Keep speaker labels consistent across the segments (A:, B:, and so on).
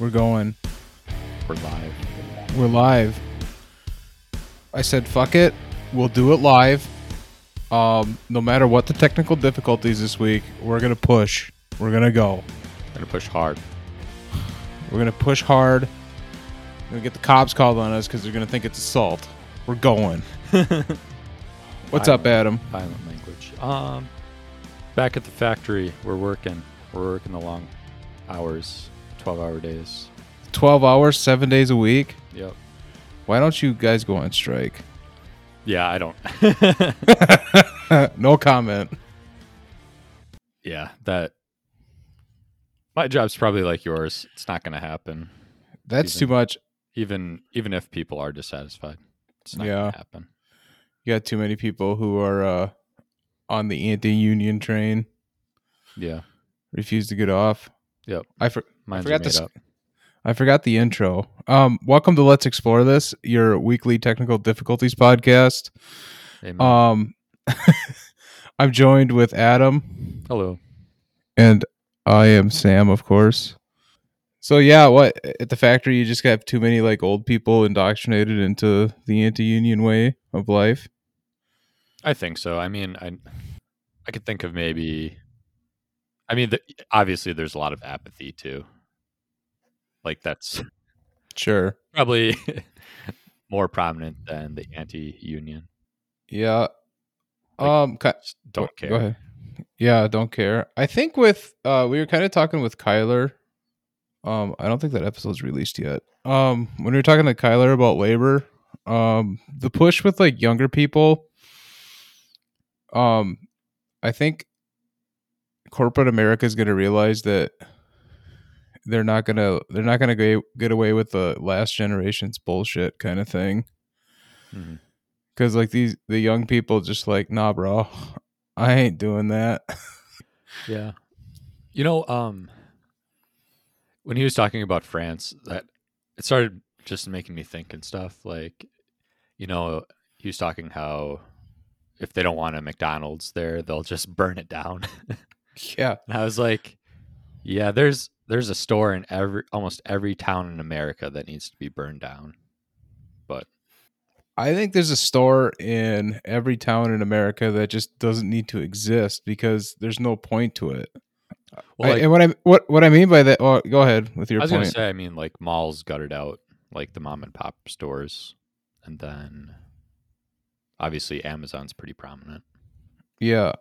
A: We're going.
B: We're live.
A: We're live. I said, fuck it. We'll do it live. Um, no matter what the technical difficulties this week, we're gonna push. We're gonna go.
B: Gonna push hard.
A: We're gonna push hard. We're gonna get the cops called on us because they're gonna think it's assault. We're going. What's up, Adam?
B: Violent language. Um, back at the factory, we're working. We're working the long hours, twelve-hour days.
A: Twelve hours, seven days a week.
B: Yep.
A: Why don't you guys go on strike?
B: Yeah, I don't.
A: no comment.
B: yeah, that. My job's probably like yours. It's not gonna happen.
A: That's
B: Even-
A: too much.
B: Even even if people are dissatisfied, it's not
A: Yeah.
B: gonna happen.
A: You got too many people who are uh, on the anti-union train,
B: Yeah.
A: refuse to get off.
B: Yep.
A: I for-
B: Mine's
A: forgot
B: made
A: this-
B: up.
A: I forgot the intro. Um, welcome to Let's Explore This, your weekly technical difficulties podcast. Um, I'm joined with Adam,
B: Hello.
A: and I am Sam, of course. So yeah, what at the factory you just got too many like old people indoctrinated into the anti-union way of life.
B: I think so. I mean, I I could think of maybe. I mean, the, obviously, there's a lot of apathy too. Like that's
A: Sure.
B: probably more prominent than the anti-union.
A: Yeah.
B: Like,
A: um.
B: don't care.
A: Go ahead. Yeah, don't care. I think with uh we were kind of talking with Kyler. Um I don't think that episode's released yet. Um when we were talking to Kyler about labor, um the push with like younger people um I think corporate America is going to realize that they're not going to they're not going to go get away with the last generation's bullshit kind of thing
B: Mhm.
A: cuz like these the young people just like, "Nah, bro. I ain't doing that."
B: Yeah. You know, um, when he was talking about France, that it started just making me think and stuff. Like, you know, he was talking how if they don't want a McDonald's there, they'll just burn it down.
A: yeah.
B: And I was like, yeah, there's there's a store in every almost every town in America that needs to be burned down. But
A: I think there's a store in every town in America that just doesn't need to exist because there's no point to it.
B: well,
A: I-
B: like,
A: and what I what what I mean by that, oh, go ahead with your
B: I was gonna say, I mean, like malls gutted out, like the mom and pop stores, and then obviously Amazon's pretty prominent.
A: Yeah.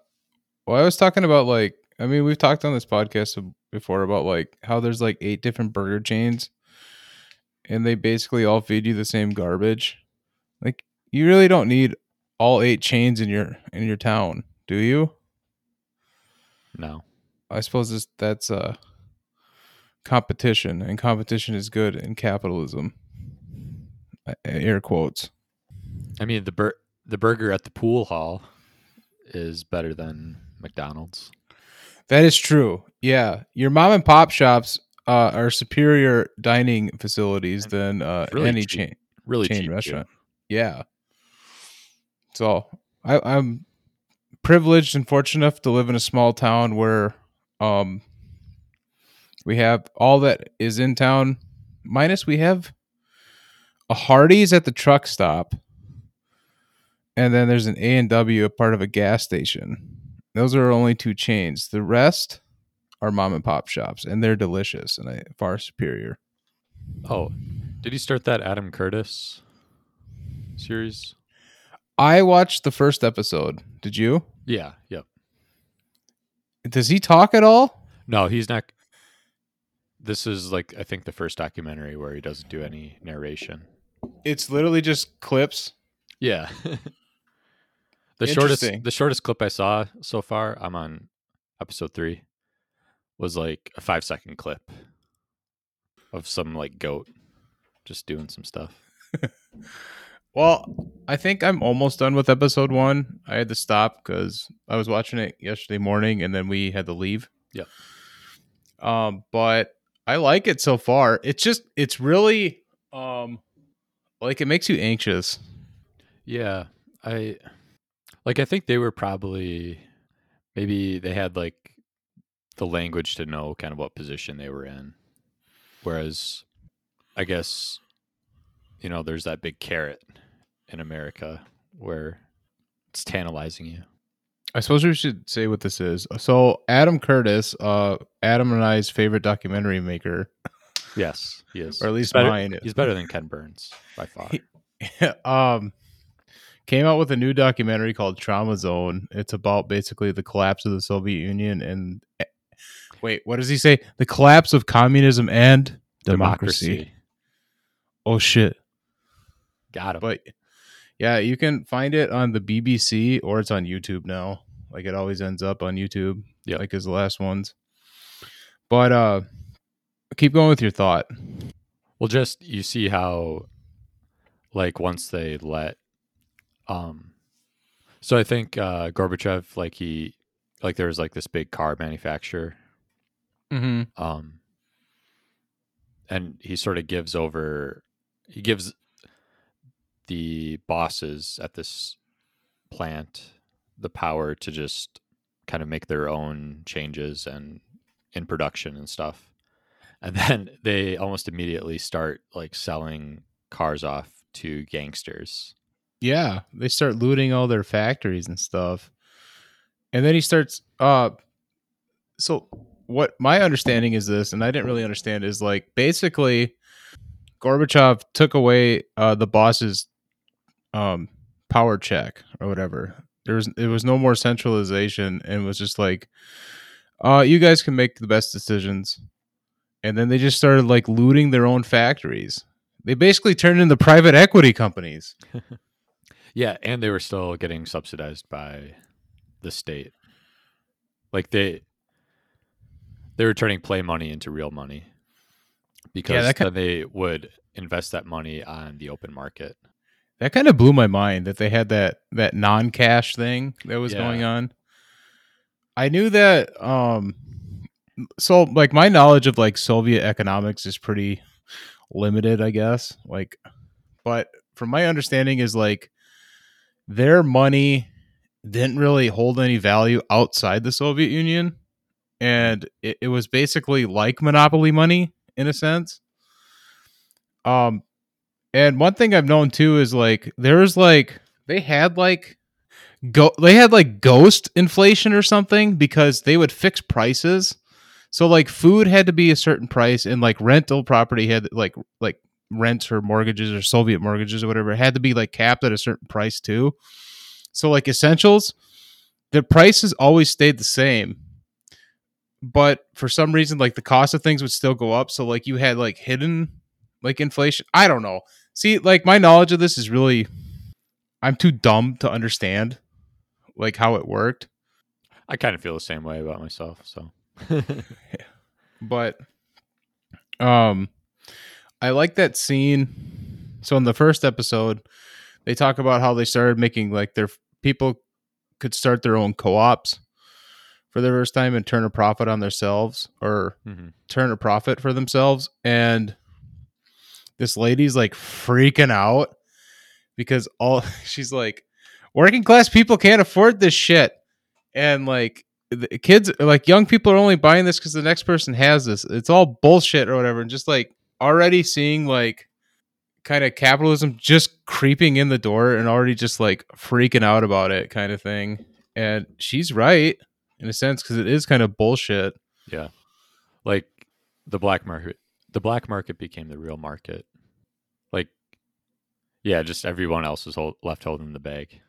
A: Well, I was talking about like I mean, we've talked on this podcast before about like how there's like eight different burger chains and they basically all feed you the same garbage. Like you really don't need all eight chains in your in your town, do you?
B: No,
A: I suppose this, that's uh competition and competition is good in capitalism. Air quotes.
B: I mean the bur- the burger at the pool hall is better than McDonald's.
A: That is true. Yeah, your mom and pop shops uh, are superior dining facilities than uh,
B: Really
A: any
B: cheap.
A: chain
B: Really
A: chain
B: cheap
A: restaurant. Yeah. So I, I'm privileged and fortunate enough to live in a small town where um we have all that is in town. Minus we have a Hardee's at the truck stop, and then there's an A and W, a part of a gas station. Those are only two chains. The rest are mom and pop shops, and they're delicious and far superior.
B: Oh, did you start that Adam Curtis series?
A: I watched the first episode. Did you?
B: Yeah. Yep.
A: Does he talk at all?
B: No, he's not. This is like I think the first documentary where he doesn't do any narration.
A: It's literally just clips.
B: Yeah. the shortest the shortest clip I saw so far, I'm on episode 3, was like a 5 second clip of some like goat just doing some stuff.
A: Well, I think I'm almost done with episode one. I had to stop because I was watching it yesterday morning, and then we had to leave.
B: Yeah.
A: Um, but I like it so far. It's just it's really um like it makes you anxious.
B: Yeah, I like I think they were probably maybe they had like the language to know kind of what position they were in. Whereas, I guess, you know, there's that big carrot in America where it's tantalizing you.
A: I suppose we should say what this is. So Adam Curtis, uh, Adam and I's favorite documentary maker,
B: Yes, yes,
A: or at least
B: he's better,
A: mine.
B: He's better than Ken Burns by far.
A: um, came out with a new documentary called Trauma Zone. It's about basically the collapse of the Soviet Union and wait, what does he say? The collapse of communism and democracy. Oh shit!
B: Got him.
A: But yeah, you can find it on the BBC or it's on YouTube now. Like it always ends up on YouTube.
B: Yeah.
A: like his last ones. But uh, keep going with your thought.
B: Well, just you see how, like, once they let, um, so I think uh, Gorbachev, like he, like there was like this big car manufacturer,
A: Mm-hmm.
B: um, and he sort of gives over, he gives the bosses at this plant the power to just kind of make their own changes and in production and stuff. And then they almost immediately start like selling cars off to gangsters.
A: Yeah, they start looting all their factories and stuff. And then he starts uh so what my understanding is this and I didn't really understand is like basically Gorbachev took away uh the boss's um power check or whatever. There was it was no more centralization and was just like uh you guys can make the best decisions. And then they just started like looting their own factories. They basically turned into private equity companies.
B: Yeah, and they were still getting subsidized by the state. Like they they were turning play money into real money because
A: that ki-
B: then they would invest that money on the open market.
A: That kind of blew my mind that they had that that non-cash thing that was
B: Yeah.
A: going on. I knew that um so like my knowledge of like Soviet economics is pretty limited, I guess. Like but from my understanding is like their money didn't really hold any value outside the Soviet Union and it, it was basically like monopoly money in a sense. Um and one thing I've known too is like there's like they had like go they had like ghost inflation or something because they would fix prices. So like food had to be a certain price and like rental property had like like rents or mortgages or Soviet mortgages or whatever had to be like capped at a certain price too. So like essentials, the prices always stayed the same. But for some reason, like the cost of things would still go up. So like you had like hidden like inflation. I don't know. See, like my knowledge of this is really I'm too dumb to understand like how it worked.
B: I kind of feel the same way about myself, so
A: But um I like that scene. So in the first episode, they talk about how they started making like their people could start their own co-ops for the first time and turn a profit on themselves or
B: Mhm.
A: turn a profit for themselves and this lady's like freaking out because all she's like working class people can't afford this shit and like the kids like young people are only buying this because the next person has this it's all bullshit or whatever and just like already seeing like kind of capitalism just creeping in the door and already just like freaking out about it kind of thing and she's right in a sense because it is kind of bullshit
B: yeah. Like the black market the black market became the real market. Like yeah, just everyone else was hold, left holding the bag.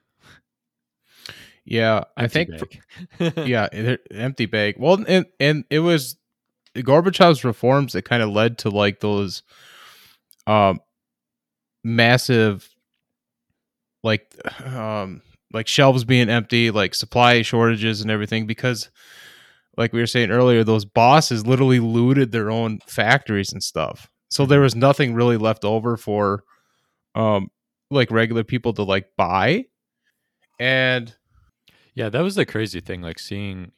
A: yeah i think yeah, empty bag. Well, and and it was Gorbachev's reforms that kind of led to like those um massive like um like shelves being empty, like supply shortages and everything because like we were saying earlier, those bosses literally looted their own factories and stuff. So there was nothing really left over for um like regular people to like buy. And
B: Yeah, that was the crazy thing. Like seeing,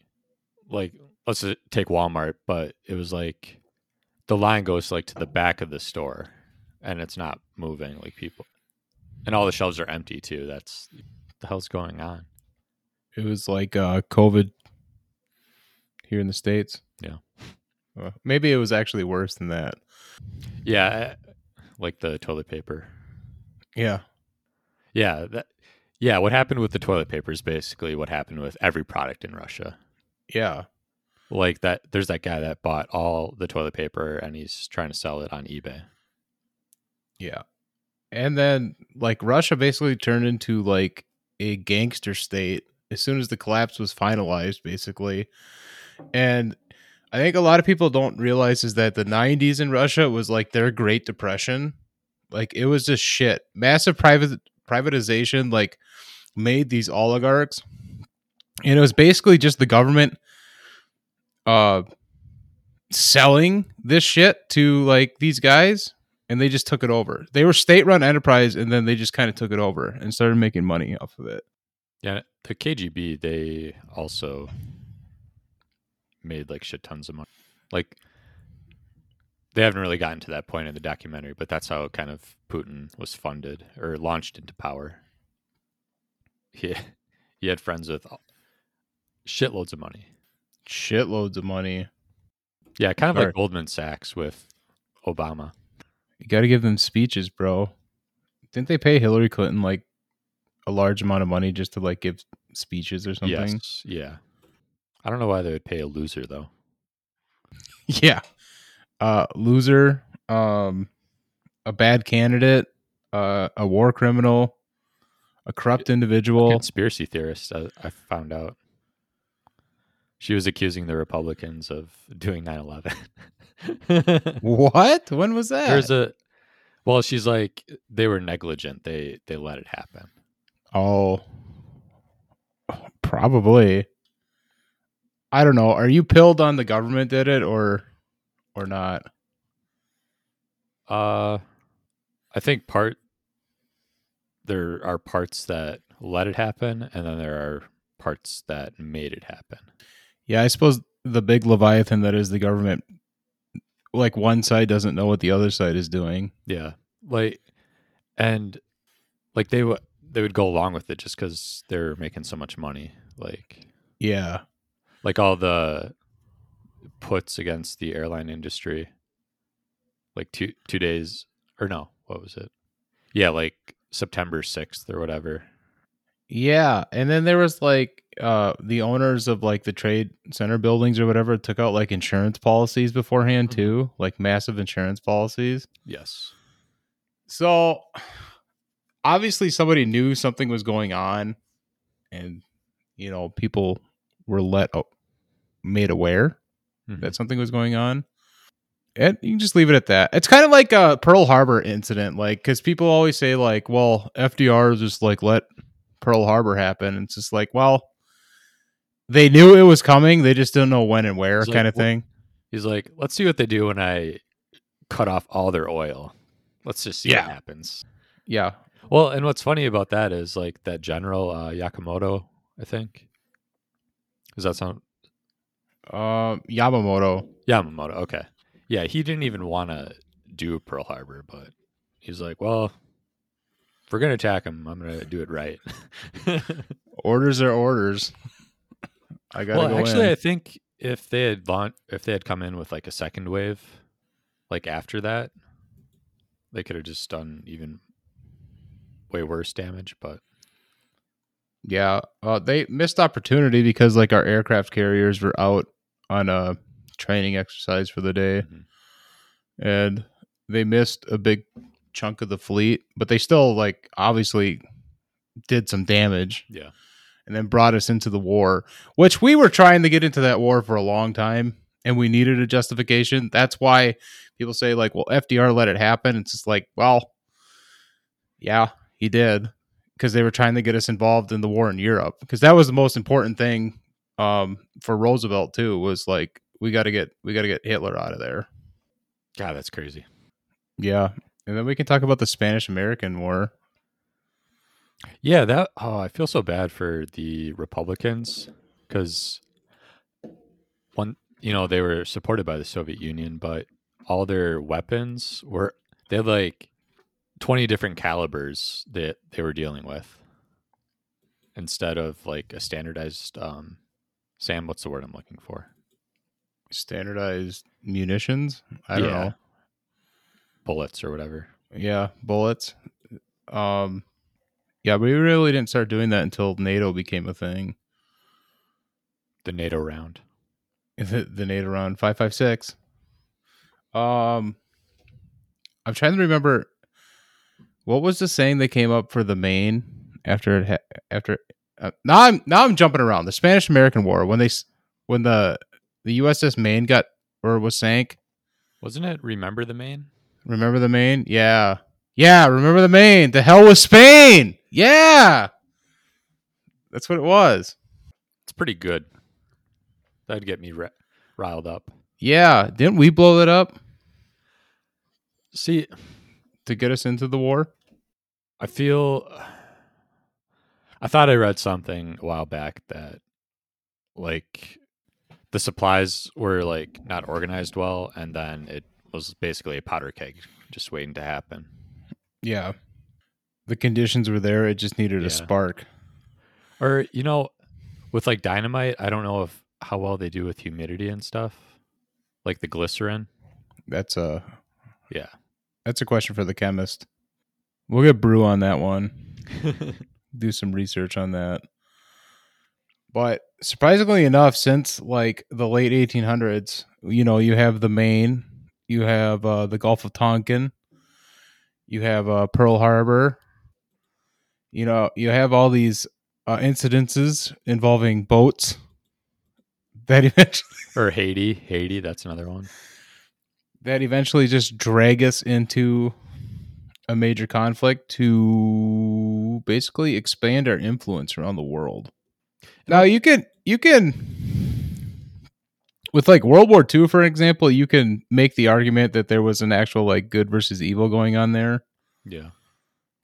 B: like, let's take Walmart, but it was like the line goes like to the back of the store, and it's not moving. Like people, and all the shelves are empty too. That's what the hell's going on.
A: it was like uh COVID here in the states.
B: Yeah.
A: Uh, maybe it was actually worse than that.
B: Yeah, like the toilet paper.
A: Yeah.
B: Yeah, that yeah, what happened with the toilet paper is basically what happened with every product in Russia.
A: Yeah.
B: Like that there's that guy that bought all the toilet paper and he's trying to sell it on eBay.
A: Yeah. And then like Russia basically turned into like a gangster state as soon as the collapse was finalized basically. And I think a lot of people don't realize is that the 90s in Russia was like their great depression. Like it was just shit. Massive private privatization like made these oligarchs and it was basically just the government uh selling this shit to like these guys and they just took it over. They were state-run enterprise, and then they just kind of took it over and started making money off of it.
B: Yeah, the KGB they also made like shit tons of money. Like they haven't really gotten to that point in the documentary, but that's how kind of Putin was funded or launched into power. He he had friends with shitloads of money.
A: Shitloads of money.
B: Yeah, kind of
A: Sorry.
B: like Goldman Sachs with Obama.
A: You got to give them speeches, bro. Didn't they pay Hillary Clinton like a large amount of money just to like give speeches or something?
B: Yes, yeah. I don't know why they would pay a loser though.
A: Yeah. Uh, loser. Um, a bad candidate. Uh, a war criminal. A corrupt individual.
B: Conspiracy theorist, I, I found out. She was accusing the Republicans of doing 9 11.
A: What? When was that?
B: There's a, well, she's like, they were negligent. They they let it happen.
A: Oh, probably. I don't know. Are you pilled on the government did it or or not?
B: Uh, I think part, there are parts that let it happen, and then there are parts that made it happen.
A: Yeah, I suppose the big leviathan that is the government like one side doesn't know what the other side is doing.
B: Yeah, like, and like they would they would go along with it just because they're making so much money. Like,
A: Yeah.
B: like all the puts against the airline industry. Like two two days or no, what was it? Yeah, like September sixth or whatever.
A: Yeah, and then there was like uh the owners of like the trade center buildings or whatever took out like insurance policies beforehand
B: Mhm.
A: too, like massive insurance policies.
B: Yes.
A: So obviously somebody knew something was going on and you know people were let made aware
B: Mhm.
A: that something was going on. And you can just leave it at that. It's kind of like a Pearl Harbor incident like cuz people always say like, well, FDR just like let Pearl Harbor happen. And it's just like, well, they knew it was coming, they just didn't know when and where
B: like,
A: kind of thing.
B: He's like, let's see what they do when I cut off all their oil. Let's just see
A: Yeah.
B: what happens.
A: Yeah.
B: Well, and what's funny about that is like that general uh, Yakamoto, I think. Does that sound
A: Um Yamamoto.
B: Yamamoto? Okay, yeah, he didn't even want to do Pearl Harbor, but he's like, well, we're gonna attack him, I'm gonna do it right.
A: Orders are orders. I got to
B: well,
A: go
B: actually,
A: in.
B: I think if they had launch, if they had come in with like a second wave, like after that, they could have just done even way worse damage. But
A: Yeah, uh, they missed opportunity because like our aircraft carriers were out on a training exercise for the day,
B: Mhm.
A: and they missed a big chunk of the fleet. But they still like obviously did some damage,
B: yeah,
A: and then brought us into the war, which we were trying to get into that war for a long time, and we needed a justification. That's why people say like, "Well, FDR let it happen." It's just like, well, yeah, he did because they were trying to get us involved in the war in Europe because that was the most important thing um, for Roosevelt too. Was like we got to get we got to get Hitler out of there.
B: God, that's crazy.
A: Yeah, and then we can talk about the Spanish American War.
B: Yeah, that. Oh, I feel so bad for the Republicans because one, you know, they were supported by the Soviet Union, but all their weapons were they had like twenty different calibers that they were dealing with instead of like a standardized. um Sam, what's the word I'm looking for?
A: standardized munitions. I don't
B: Yeah.
A: know.
B: Bullets or whatever.
A: Yeah, bullets. Um, yeah, we really didn't start doing that until NATO became a thing.
B: The NATO round.
A: The, the NATO round five five six. Um, I'm trying to remember what was the saying they came up for the Maine after it ha- after. Uh, now I'm now I'm jumping around the Spanish American War when they when the the USS Maine got or was sank.
B: Wasn't it Remember the Maine?
A: Remember the Maine? Yeah. Yeah, remember the Maine. The hell was Spain. Yeah. That's what it was.
B: It's pretty good. That'd get me re- riled up.
A: Yeah. Didn't we blow that up
B: See,
A: to get us into the war?
B: I feel. I thought I read something a while back that, like, the supplies were like not organized well, and then it was basically a powder keg just waiting to happen.
A: Yeah. The conditions were there. It just needed
B: Yeah.
A: a spark.
B: Or you know, with like dynamite, I don't know if how well they do with humidity and stuff, like the glycerin.
A: That's a
B: Yeah.
A: that's a question for the chemist. We'll get Brew on that one. do some research on that. But surprisingly enough, since like the late 1800s, you know, you have the Maine, you have uh, the Gulf of Tonkin, you have uh, Pearl Harbor, you know, you have all these uh, incidences involving boats that eventually
B: or Haiti, Haiti, that's another one.
A: that eventually just drag us into a major conflict to basically expand our influence around the world. Now you can you can with like World War II, for example, you can make the argument that there was an actual like good versus evil going on there
B: Yeah.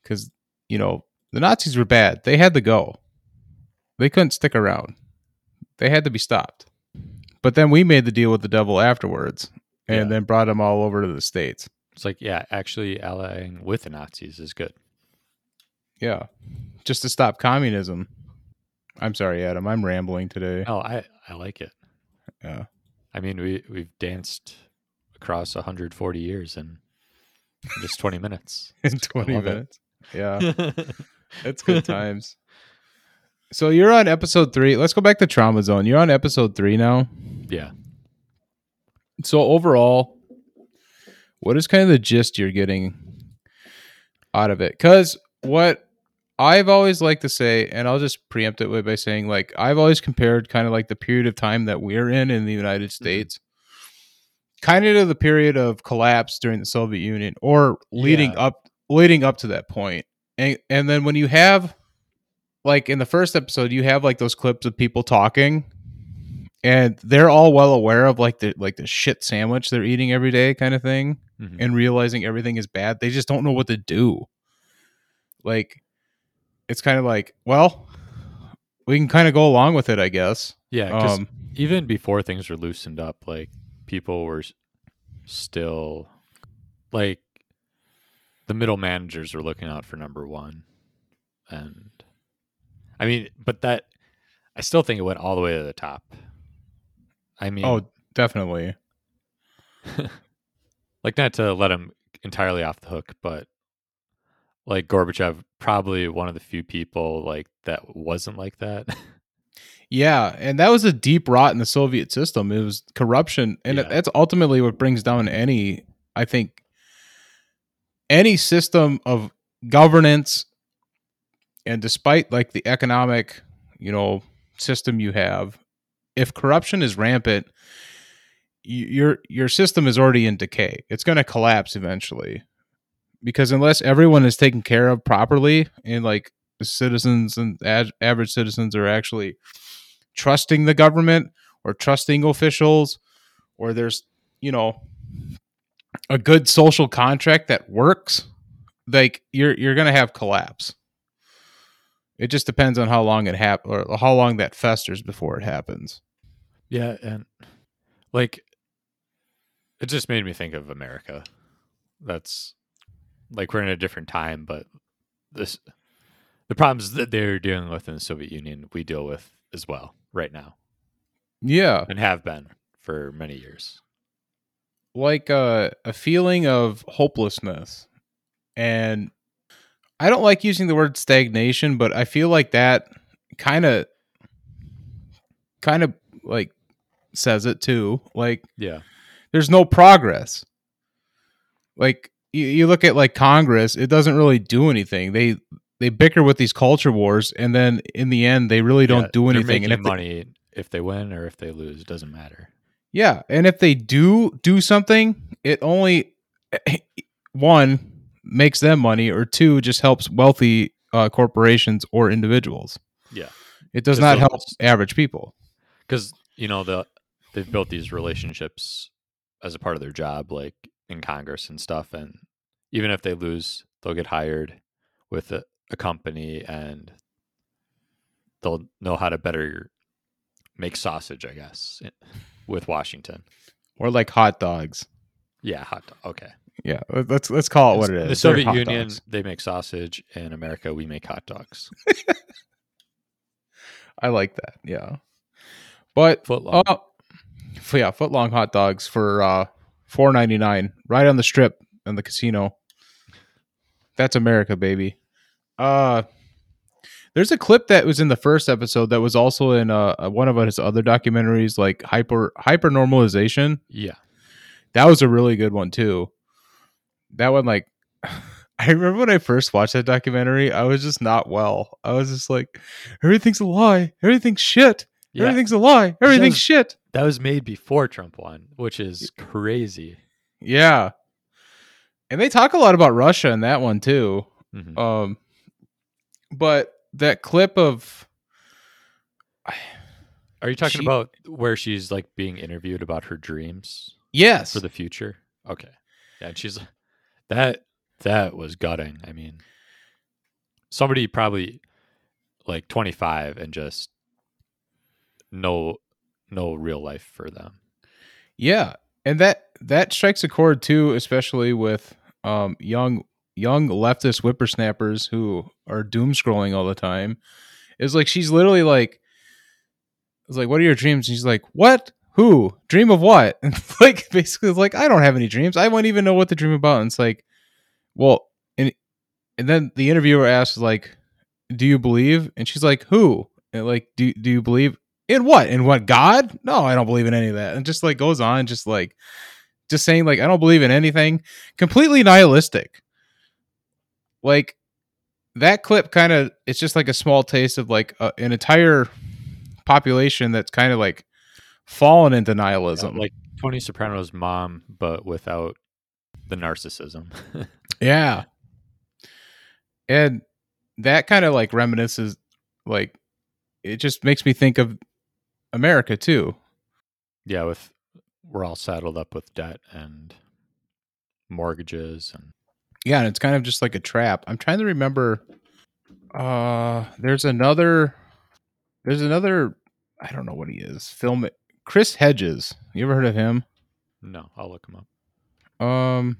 A: because you know the Nazis were bad. They had to go. They couldn't stick around. They had to be stopped. But then we made the deal with the devil afterwards, and
B: Yeah.
A: then brought them all over to the states.
B: It's like, yeah, actually allying with the Nazis is good.
A: Yeah, just to stop communism. I'm sorry, Adam. I'm rambling today.
B: Oh, I, I like it.
A: Yeah,
B: I mean, we, we've danced across 140 years in just 20 minutes.
A: in 20
B: love it.
A: minutes. Yeah, it's good times. So you're on episode three. Let's go back to Trauma Zone. You're on episode three now.
B: yeah.
A: So overall, what is kind of the gist you're getting out of it? Because what I've always liked to say, and I'll just preempt it by saying, like, I've always compared kind of like the period of time that we're in in the United States, kind of to the period of collapse during the Soviet Union, or leading
B: Yeah.
A: up, leading up to that point. And and then when you have, like, in the first episode, you have like those clips of people talking and they're all well aware of like the like the shit sandwich they're eating every day kind of thing
B: Mhm.
A: and realizing everything is bad they just don't know what to do like it's kind of like well we can kind of go along with it i guess
B: Yeah. 'cause
A: um
B: even before things were loosened up, like people were still like the middle managers were looking out for number one. And I mean, but that I still think it went all the way to the top. I mean,
A: oh definitely
B: like not to let him entirely off the hook, but like Gorbachev, probably one of the few people like that wasn't like that.
A: yeah and that was a deep rot in the soviet system it was corruption and
B: Yeah.
A: that's ultimately what brings down any i think any system of governance and despite like the economic you know system you have if corruption is rampant your your system is already in decay it's going to collapse eventually because unless everyone is taken care of properly and like citizens and ad- average citizens are actually trusting the government or trusting officials or there's you know a good social contract that works like you're you're going to have collapse it just depends on how long it hap- or how long that festers before it happens
B: yeah, and like it just made me think of America. That's like we're in a different time, but this the problems that they're dealing with in the Soviet Union, we deal with as well right now.
A: Yeah.
B: And have been for many years.
A: like a a feeling of hopelessness. And i don't like using the word stagnation but i feel like that kind of kind of like says it too. Like
B: Yeah.
A: there's no progress. Like you, you look at like congress it doesn't really do anything they they bicker with these culture wars and then in the end they really don't
B: Yeah,
A: do anything and if they,
B: money if they win or if they lose, it doesn't matter.
A: Yeah, and if they do do something, it only one makes them money, or two just helps wealthy uh, corporations or individuals.
B: Yeah.
A: It does not help average people.
B: because you know the they've built these relationships as a part of their job like in congress and stuff and even if they lose they'll get hired with a, a company and they'll know how to better make sausage i guess with washington
A: Or like hot dogs.
B: yeah hot dog okay
A: Yeah, let- let's let's call it what it is.
B: the soviet union
A: dogs.
B: they make sausage in america we make hot dogs
A: I like that. Yeah, but
B: foot long
A: uh, yeah, foot long hot dogs for uh, four ninety nine, right on the strip in the casino. That's America, baby. Uh there's a clip that was in the first episode that was also in uh one of his other documentaries, like hyper hyper normalization.
B: yeah
A: That was a really good one too. That one, like, I remember when I first watched that documentary, I was just not well. I was just like, everything's a lie, everything's shit,
B: yeah
A: everything's a lie, everything's shit.
B: That was made before trump won which is crazy
A: Yeah, and they talk a lot about Russia in that one too.
B: Mhm.
A: Um, but that clip of
B: Are you talking
A: She-
B: about where she's like being interviewed about her dreams
A: yes,
B: for the future? Okay. Yeah, and she's that that was gutting. I mean, somebody probably like 25 and just no no real life for them.
A: yeah, and that that strikes a chord too, especially with um young young leftist whippersnappers who are doom scrolling all the time. Is like she's literally like, it's like, what are your dreams? And she's like, what? Who? Dream of what? And like basically, it's like I don't have any dreams. I won't even know what to dream about. And it's like, well, and and then the interviewer asks like, do you believe? And she's like, who? And like, do do you believe in what? In what God? No, I don't believe in any of that. And just like goes on, just like just saying like I don't believe in anything. Completely nihilistic. Like that clip kind of it's just like a small taste of like a, an entire population that's kind of like fallen into nihilism.
B: like Tony Soprano's mom, but without the narcissism.
A: Yeah. And that kind of like reminisces like it just makes me think of America too.
B: yeah, with we're all saddled up with debt and mortgages and
A: Yeah, and it's kind of just like a trap. I'm trying to remember uh there's another there's another I don't know what he is. Film Chris Hedges. You ever heard of him?
B: no, I'll look him up.
A: Um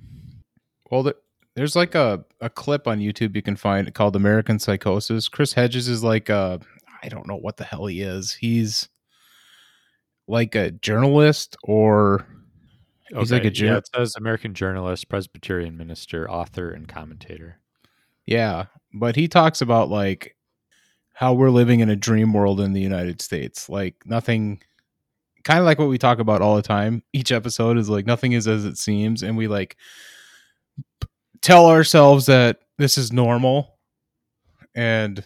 A: well there, there's like a, a clip on YouTube you can find called American Psychosis. Chris Hedges is like uh I don't know what the hell he is. He's like a journalist or He's like a
B: yeah, it says American journalist, Presbyterian minister, author, and commentator.
A: yeah, but he talks about like how we're living in a dream world in the United States. Like nothing kind of like what we talk about all the time. Each episode is like nothing is as it seems and we like tell ourselves that this is normal and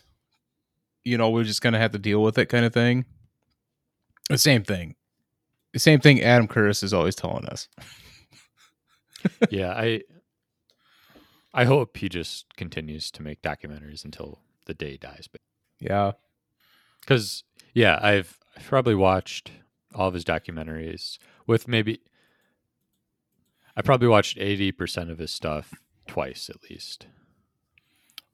A: you know, we're just going to have to deal with it kind of thing. The same thing. The same thing Adam Curtis is always telling us.
B: yeah, I I hope he just continues to make documentaries until the day he dies. But
A: Yeah.
B: because yeah, I've I've probably watched all of his documentaries with maybe I probably watched eighty percent of his stuff twice at least.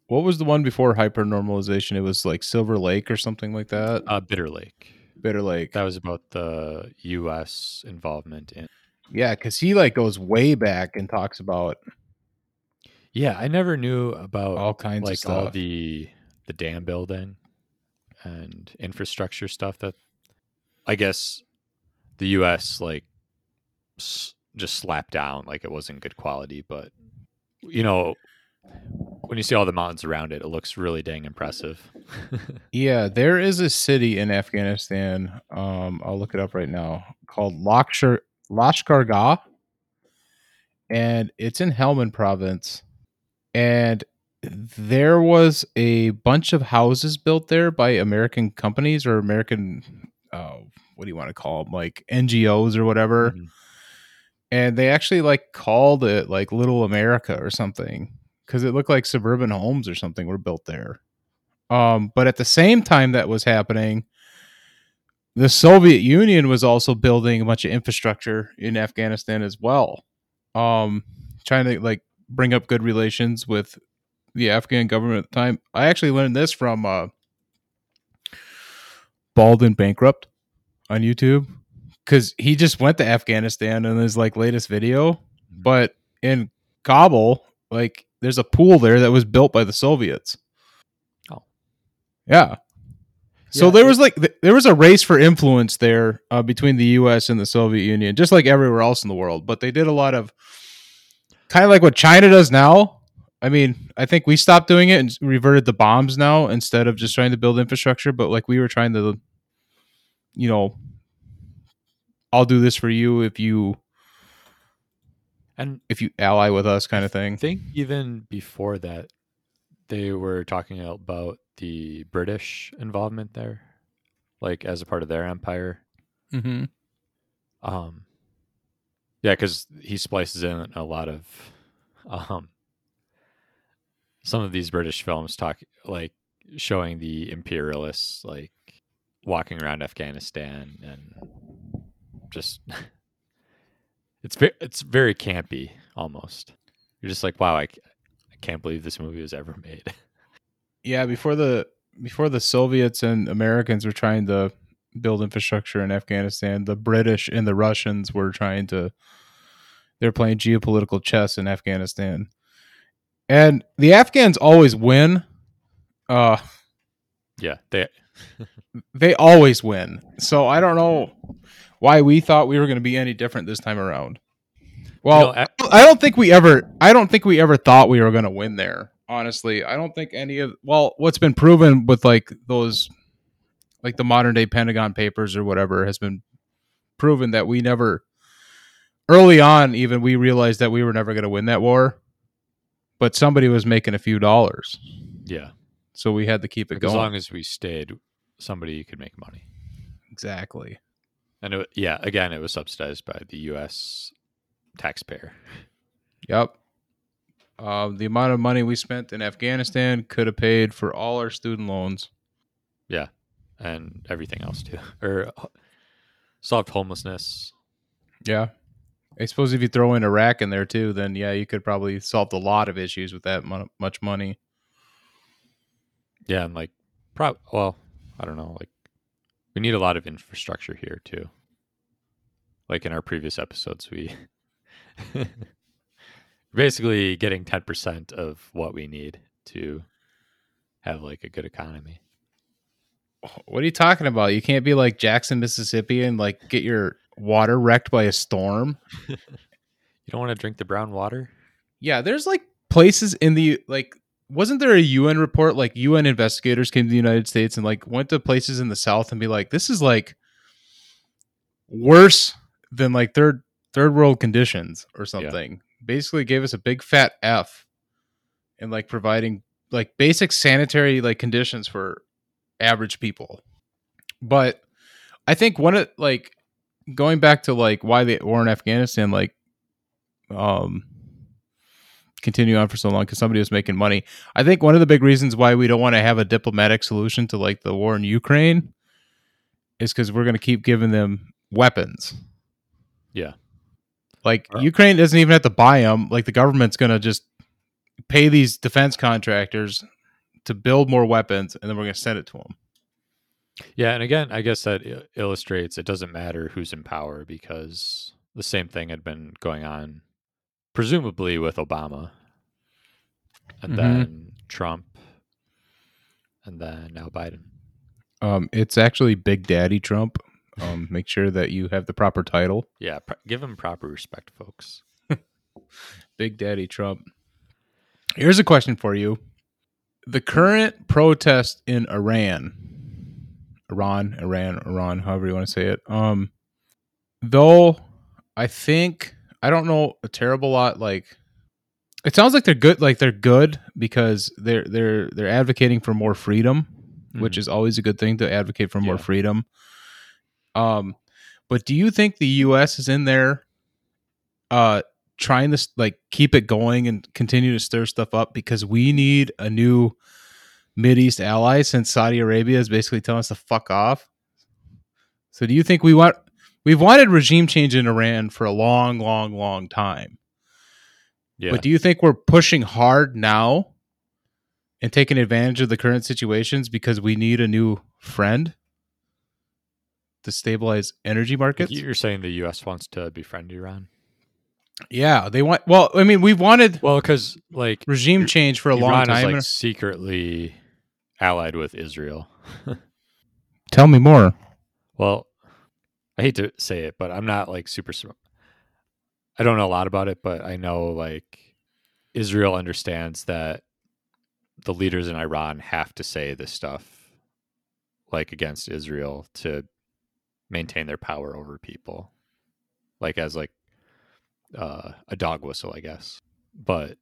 A: What was the one before hypernormalization? It was like Silver Lake or something like that.
B: Uh, Bitter Lake.
A: Bitter Lake.
B: That was about the U.S. involvement in.
A: Yeah, because he like goes way back and talks about
B: Yeah, I never knew about
A: all kinds of
B: like
A: stuff.
B: all the the dam building and infrastructure stuff that I guess the U.S. like s- just slapped down like it wasn't good quality, but you know when you see all the mountains around it, it looks really dang impressive.
A: Yeah, there is a city in Afghanistan. Um, I'll look it up right now called Lashkar Lashkar Gah, and it's in Helmand province. And there was a bunch of houses built there by American companies or American, uh, what do you want to call them, like NGOs or whatever.
B: Mhm.
A: And they actually like called it like Little America or something because it looked like suburban homes or something were built there. Um, but at the same time that was happening, the Soviet Union was also building a bunch of infrastructure in Afghanistan as well. Um, trying to like bring up good relations with the Afghan government at the time. I actually learned this from uh, Bald and Bankrupt on YouTube because he just went to Afghanistan in his like latest video. But in Kabul, like there's a pool there that was built by the Soviets.
B: Oh.
A: yeah. So
B: Yeah,
A: there was like th- there was a race for influence there uh, between the U.S. and the Soviet Union, just like everywhere else in the world. But they did a lot of kind of like what China does now. I mean, I think we stopped doing it and reverted to bombs now instead of just trying to build infrastructure. But like we were trying to, you know, I'll do this for you if you
B: And
A: if you ally with us, kind of thing.
B: I think even before that, they were talking about the British involvement there, like as a part of their empire.
A: Mm-hmm.
B: Um, yeah, because he splices in a lot of um, some of these British films talk like showing the imperialists like walking around Afghanistan and just it's very it's very campy almost. You're just like, wow, I, c- I can't believe this movie was ever made.
A: Yeah, before the before the Soviets and Americans were trying to build infrastructure in Afghanistan, the British and the Russians were trying to they're playing geopolitical chess in Afghanistan. And the Afghans always win. Uh
B: yeah, they
A: they always win. So I don't know why we thought we were going to be any different this time around. Well,
B: a-
A: I don't think we ever I don't think we ever thought we were going to win there. Honestly, I don't think any of well, what's been proven with like those like the modern day Pentagon papers or whatever has been proven that we never early on even we realized that we were never going to win that war. But somebody was making a few dollars.
B: yeah,
A: So we had to keep it
B: like,
A: going.
B: as long as we stayed, somebody could make money.
A: exactly.
B: And it, yeah, again, it was subsidized by the U.S. taxpayer.
A: Yep. Uh, the amount of money we spent in Afghanistan could have paid for all our student loans.
B: Yeah, and everything else too, or uh, solved homelessness.
A: Yeah. I suppose if you throw in Iraq in there too, then yeah, you could probably solve a lot of issues with that much money.
B: Yeah, and like, prob well, I don't know, like, we need a lot of infrastructure here too. Like in our previous episodes, we basically getting ten percent of what we need to have like a good economy.
A: What are you talking about? You can't be like Jackson, Mississippi and like get your water wrecked by a storm.
B: You don't want to drink the brown water.
A: Yeah, there's like places in the like wasn't there a UN report like UN investigators came to the United States and like went to places in the south and be like this is like worse than like third third world conditions or something. Basically gave us a big fat F in like providing like basic sanitary like conditions for average people. But I think one of like going back to like why the war in Afghanistan like um continue on for so long because somebody was making money. I think one of the big reasons why we don't want to have a diplomatic solution to like the war in Ukraine is because we're going to keep giving them weapons.
B: Yeah.
A: Like
B: Uh.
A: Ukraine doesn't even have to buy them. Like the government's going to just pay these defense contractors to build more weapons, and then we're going to send it to them.
B: Yeah, and again, I guess that illustrates it doesn't matter who's in power because the same thing had been going on, presumably with Obama, and
A: Mhm.
B: then Trump, and then now Biden.
A: Um, it's actually Big Daddy Trump. Um, make sure that you have the proper title.
B: Yeah, pr- give him proper respect, folks.
A: Big Daddy Trump. Here's a question for you. The current protest in Iran, Iran, Iran, Iran, however you want to say it. Um, though I think I don't know a terrible lot. Like, it sounds like they're good. Like they're good because they're they're they're advocating for more freedom, which
B: Mhm.
A: is always a good thing to advocate for more
B: Yeah.
A: freedom. Um, but do you think the U.S. is in there, uh, trying to like keep it going and continue to stir stuff up because we need a new East ally since Saudi Arabia is basically telling us to fuck off. So do you think we want we've wanted regime change in Iran for a long, long, long time.
B: Yeah.
A: But do you think we're pushing hard now and taking advantage of the current situations because we need a new friend to stabilize energy markets?
B: You're saying the U.S. wants to befriend Iran?
A: Yeah, they want. Well, I mean, we've wanted
B: Well, because like
A: regime change for a long
B: Iran
A: time.
B: is like secretly allied with Israel.
A: Tell me more.
B: Well, I hate to say it, but I'm not like super. I don't know a lot about it, but I know like Israel understands that the leaders in Iran have to say this stuff, like against Israel, to maintain their power over people, like as like uh, a dog whistle, I guess. But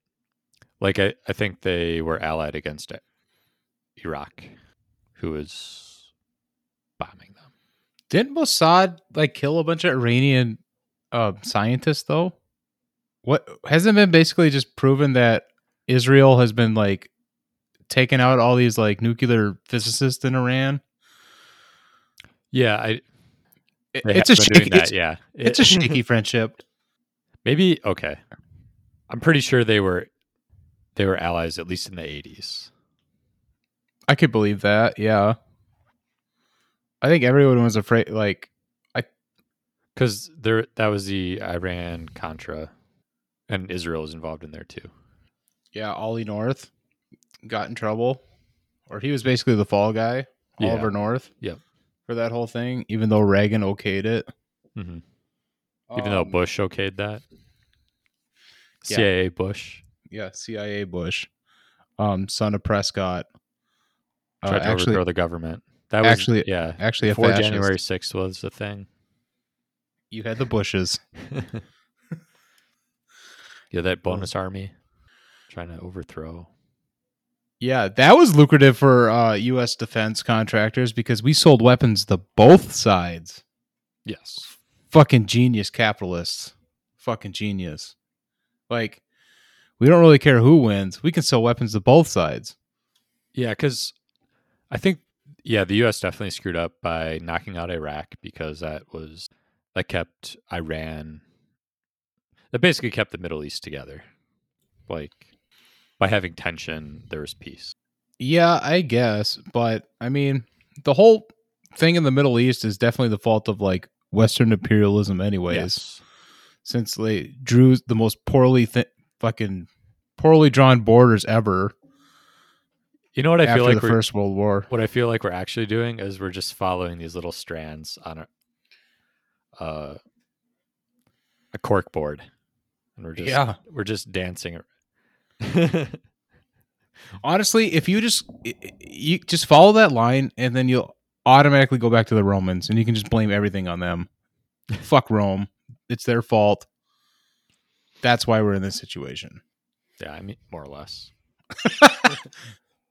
B: like I, I think they were allied against it. Iraq, who was bombing.
A: Didn't Mossad like kill a bunch of Iranian uh, scientists though? What hasn't been basically just proven that Israel has been like taking out all these like nuclear physicists in Iran?
B: Yeah, I.
A: It- it's a
B: have been doing
A: shaky,
B: that,
A: it's,
B: yeah.
A: it's a shaky friendship.
B: Maybe okay. I'm pretty sure they were they were allies at least in the 80s.
A: I could believe that. Yeah, I think everyone was afraid. Like, I,
B: Cuz there that was the Iran Contra and Israel is involved in there too.
A: yeah, Ollie North got in trouble, or he was basically the fall guy.
B: Yeah.
A: Oliver North.
B: Yep.
A: For that whole thing, even though Reagan okayed it.
B: hmm Even though
A: Um,
B: Bush okayed that.
A: Yeah.
B: CIA Bush
A: yeah, CIA Bush, um, son of Prescott. Uh,
B: tried to
A: actually,
B: overthrow the government. That was
A: actually-
B: yeah.
A: actually,
B: Before. January 6th was the thing.
A: you had the Bushes.
B: yeah, that bonus army trying to overthrow.
A: Yeah, that was lucrative for uh, U.S. defense contractors because we sold weapons to both sides.
B: Yes.
A: Fucking genius capitalists. Fucking genius. Like, we don't really care who wins. We can sell weapons to both sides.
B: Yeah, because I think yeah, the U.S. definitely screwed up by knocking out Iraq because that was that kept Iran that basically kept the Middle East together. Like by having tension, there was peace.
A: Yeah, I guess, but I mean, the whole thing in the Middle East is definitely the fault of like Western imperialism, anyways.
B: Yes.
A: Since they drew the most poorly th- fucking poorly drawn borders ever
B: You know what I feel like
A: the First World War.
B: what I feel like we're actually doing is we're just following these little strands on a uh, a cork board, and we're just
A: Yeah.
B: we're just dancing.
A: Honestly, if you just you just follow that line, and then you'll automatically go back to the Romans, and you can just blame everything on them. Fuck Rome, it's their fault. That's why we're in this situation.
B: yeah, I mean more or less.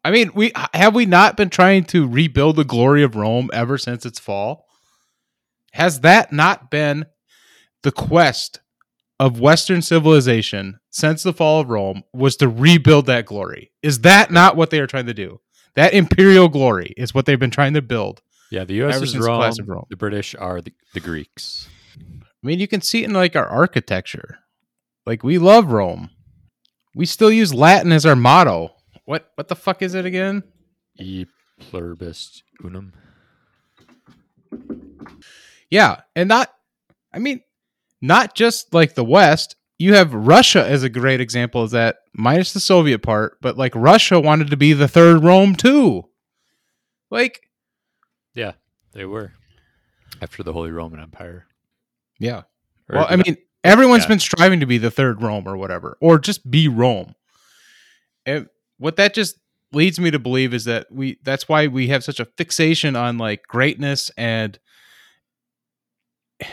A: I mean, we have we not been trying to rebuild the glory of Rome ever since its fall? Has that not been the quest of Western civilization since the fall of Rome was to rebuild that glory? Is that not what they are trying to do? That imperial glory is what they've been trying to build.
B: Yeah, the U.S. Is
A: the
B: Rome,
A: of Rome.
B: The British are the, the Greeks.
A: I mean, you can see it in like our architecture. Like we love Rome. We still use Latin as our motto. What what the fuck is it again?
B: E pluribus unum.
A: Yeah, and not I mean, not just like the West. You have Russia as a great example of that, minus the Soviet part, but like Russia wanted to be the third Rome too. Like, Yeah,
B: They were. after the Holy Roman Empire.
A: Yeah.
B: Or
A: Well, I mean, everyone's
B: yeah.
A: been striving to be the third Rome or whatever, or just be Rome. And what that just leads me to believe is that we that's why we have such a fixation on like greatness and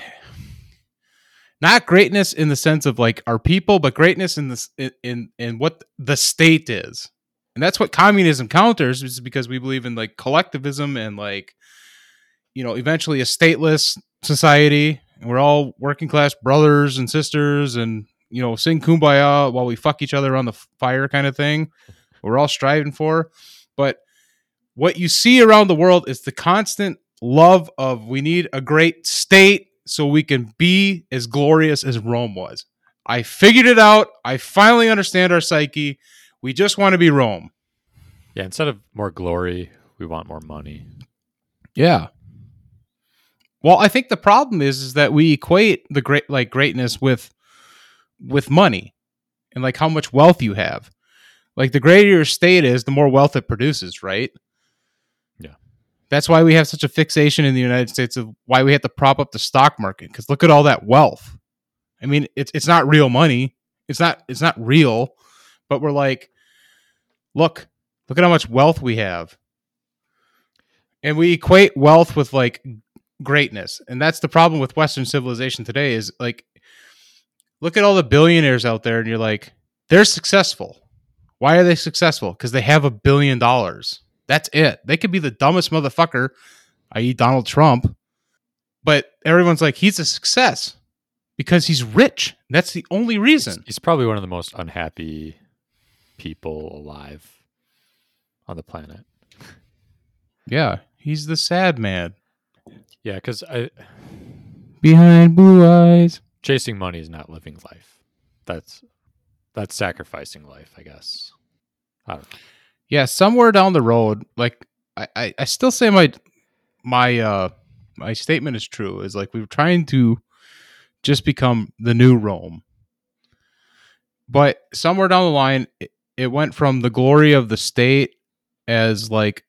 A: not greatness in the sense of like our people, but greatness in this in in, what the state is. And that's what communism counters is because we believe in like collectivism and like you know, eventually a stateless society and we're all working class brothers and sisters and you know sing kumbaya while we fuck each other on the fire kind of thing we're all striving for but what you see around the world is the constant love of we need a great state so we can be as glorious as rome was i figured it out i finally understand our psyche we just want to be rome
B: yeah, instead of more glory, we want more money.
A: Yeah. Well, I think the problem is is that we equate the great like greatness with with money and like how much wealth you have. Like the greater your state is, the more wealth it produces, right?
B: Yeah.
A: That's why we have such a fixation in the United States of why we have to prop up the stock market cuz look at all that wealth. I mean, it's it's not real money. It's not it's not real, but we're like look, look at how much wealth we have. And we equate wealth with like greatness. And that's the problem with Western civilization today is like, look at all the billionaires out there and you're like, they're successful. Why are they successful? Because they have a billion dollars. That's it. They could be the dumbest motherfucker, i.e., Donald Trump, but everyone's like, he's a success because he's rich. That's the only
B: He's,
A: reason.
B: he's probably one of the most unhappy people alive on the planet.
A: Yeah, he's the sad man
B: Yeah, because I
A: behind blue eyes.
B: chasing money is not living life. That's that's sacrificing life, I guess. Don't know.
A: yeah somewhere down the road like I, I i still say my my uh my statement is true is like we are trying to just become the new rome. But somewhere down the line it, it went from the glory of the state as like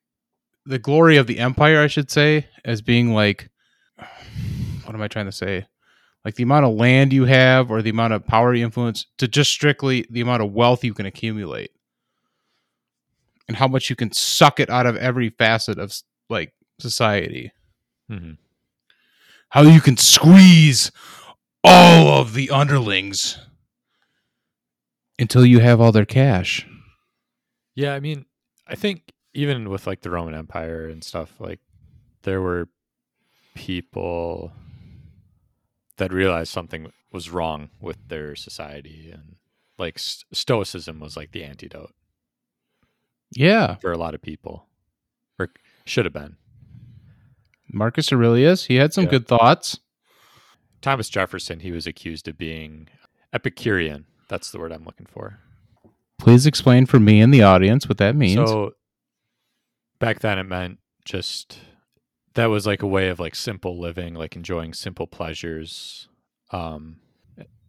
A: the glory of the empire i should say as being like what am i trying to say? Like the amount of land you have or the amount of power you influence to just strictly the amount of wealth you can accumulate and how much you can suck it out of every facet of like society.
B: Mhm.
A: How you can squeeze all of the underlings until you have all their cash.
B: Yeah, I mean, I think even with like the Roman Empire and stuff, like there were people that realized something was wrong with their society and like st- stoicism was like the antidote
A: Yeah.
B: for a lot of people or should have been
A: Marcus Aurelius, he had some
B: Yeah.
A: good thoughts.
B: thomas jefferson he was accused of being epicurean that's the word i'm looking for
A: Please explain for me and the audience what that means.
B: So back then it meant just that was like a way of like simple living, like enjoying simple pleasures, um,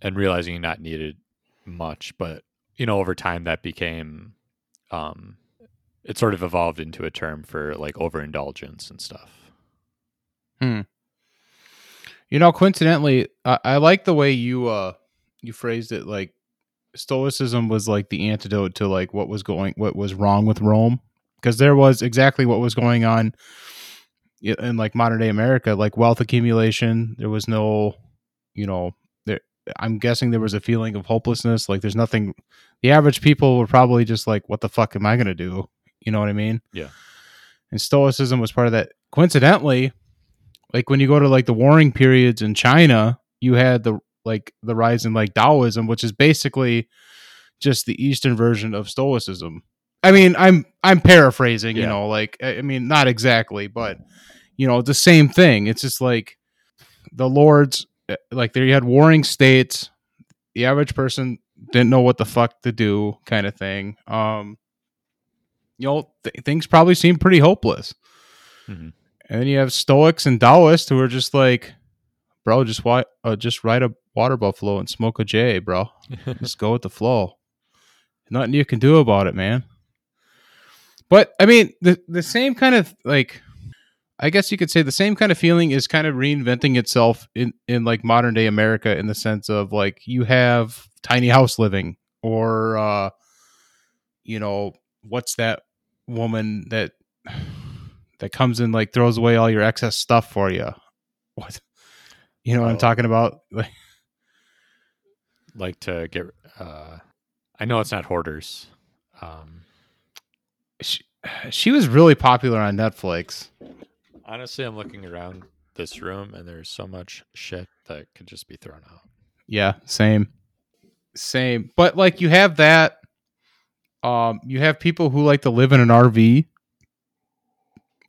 B: and realizing you not needed much. But you know, over time that became, um, it sort of evolved into a term for like overindulgence and stuff.
A: You know, coincidentally, I, I like the way you uh you phrased it. Like Stoicism was like the antidote to like what was going, what was wrong with Rome, because there was exactly what was going on in like modern day America, like wealth accumulation. There was no, you know, there. I'm guessing there was a feeling of hopelessness. Like there's nothing. The average people were probably just like, "What the fuck am I gonna do?" You know what I mean?
B: Yeah.
A: And Stoicism was part of that. Coincidentally, like when you go to like the warring periods in China, you had the like the rise in like Taoism, which is basically just the Eastern version of Stoicism. I mean, I'm I'm paraphrasing, you
B: Yeah.
A: know, like I mean, not exactly, but you know, the same thing. It's just like the lords, uh, like there you had warring states. The average person didn't know what the fuck to do, kind of thing. Um, you know, th- things probably seem pretty hopeless.
B: Mhm.
A: And then you have Stoics and Taoists who are just like, bro, just why, uh, just ride a water buffalo and smoke a J, bro. Just go with the flow. Nothing you can do about it, man. But I mean, the the same kind of like, I guess you could say the same kind of feeling is kind of reinventing itself in in like modern day America in the sense of like you have tiny house living or uh you know what's that woman that that comes and like throws away all your excess stuff for you. What you know what I'm talking about? Like
B: Like to get. Uh, I know it's not hoarders. Um,
A: she, she was really popular on Netflix.
B: honestly, I'm looking around this room and there's so much shit that could just be thrown out.
A: Yeah, same. Same. But like you have that um you have people who like to live in an RV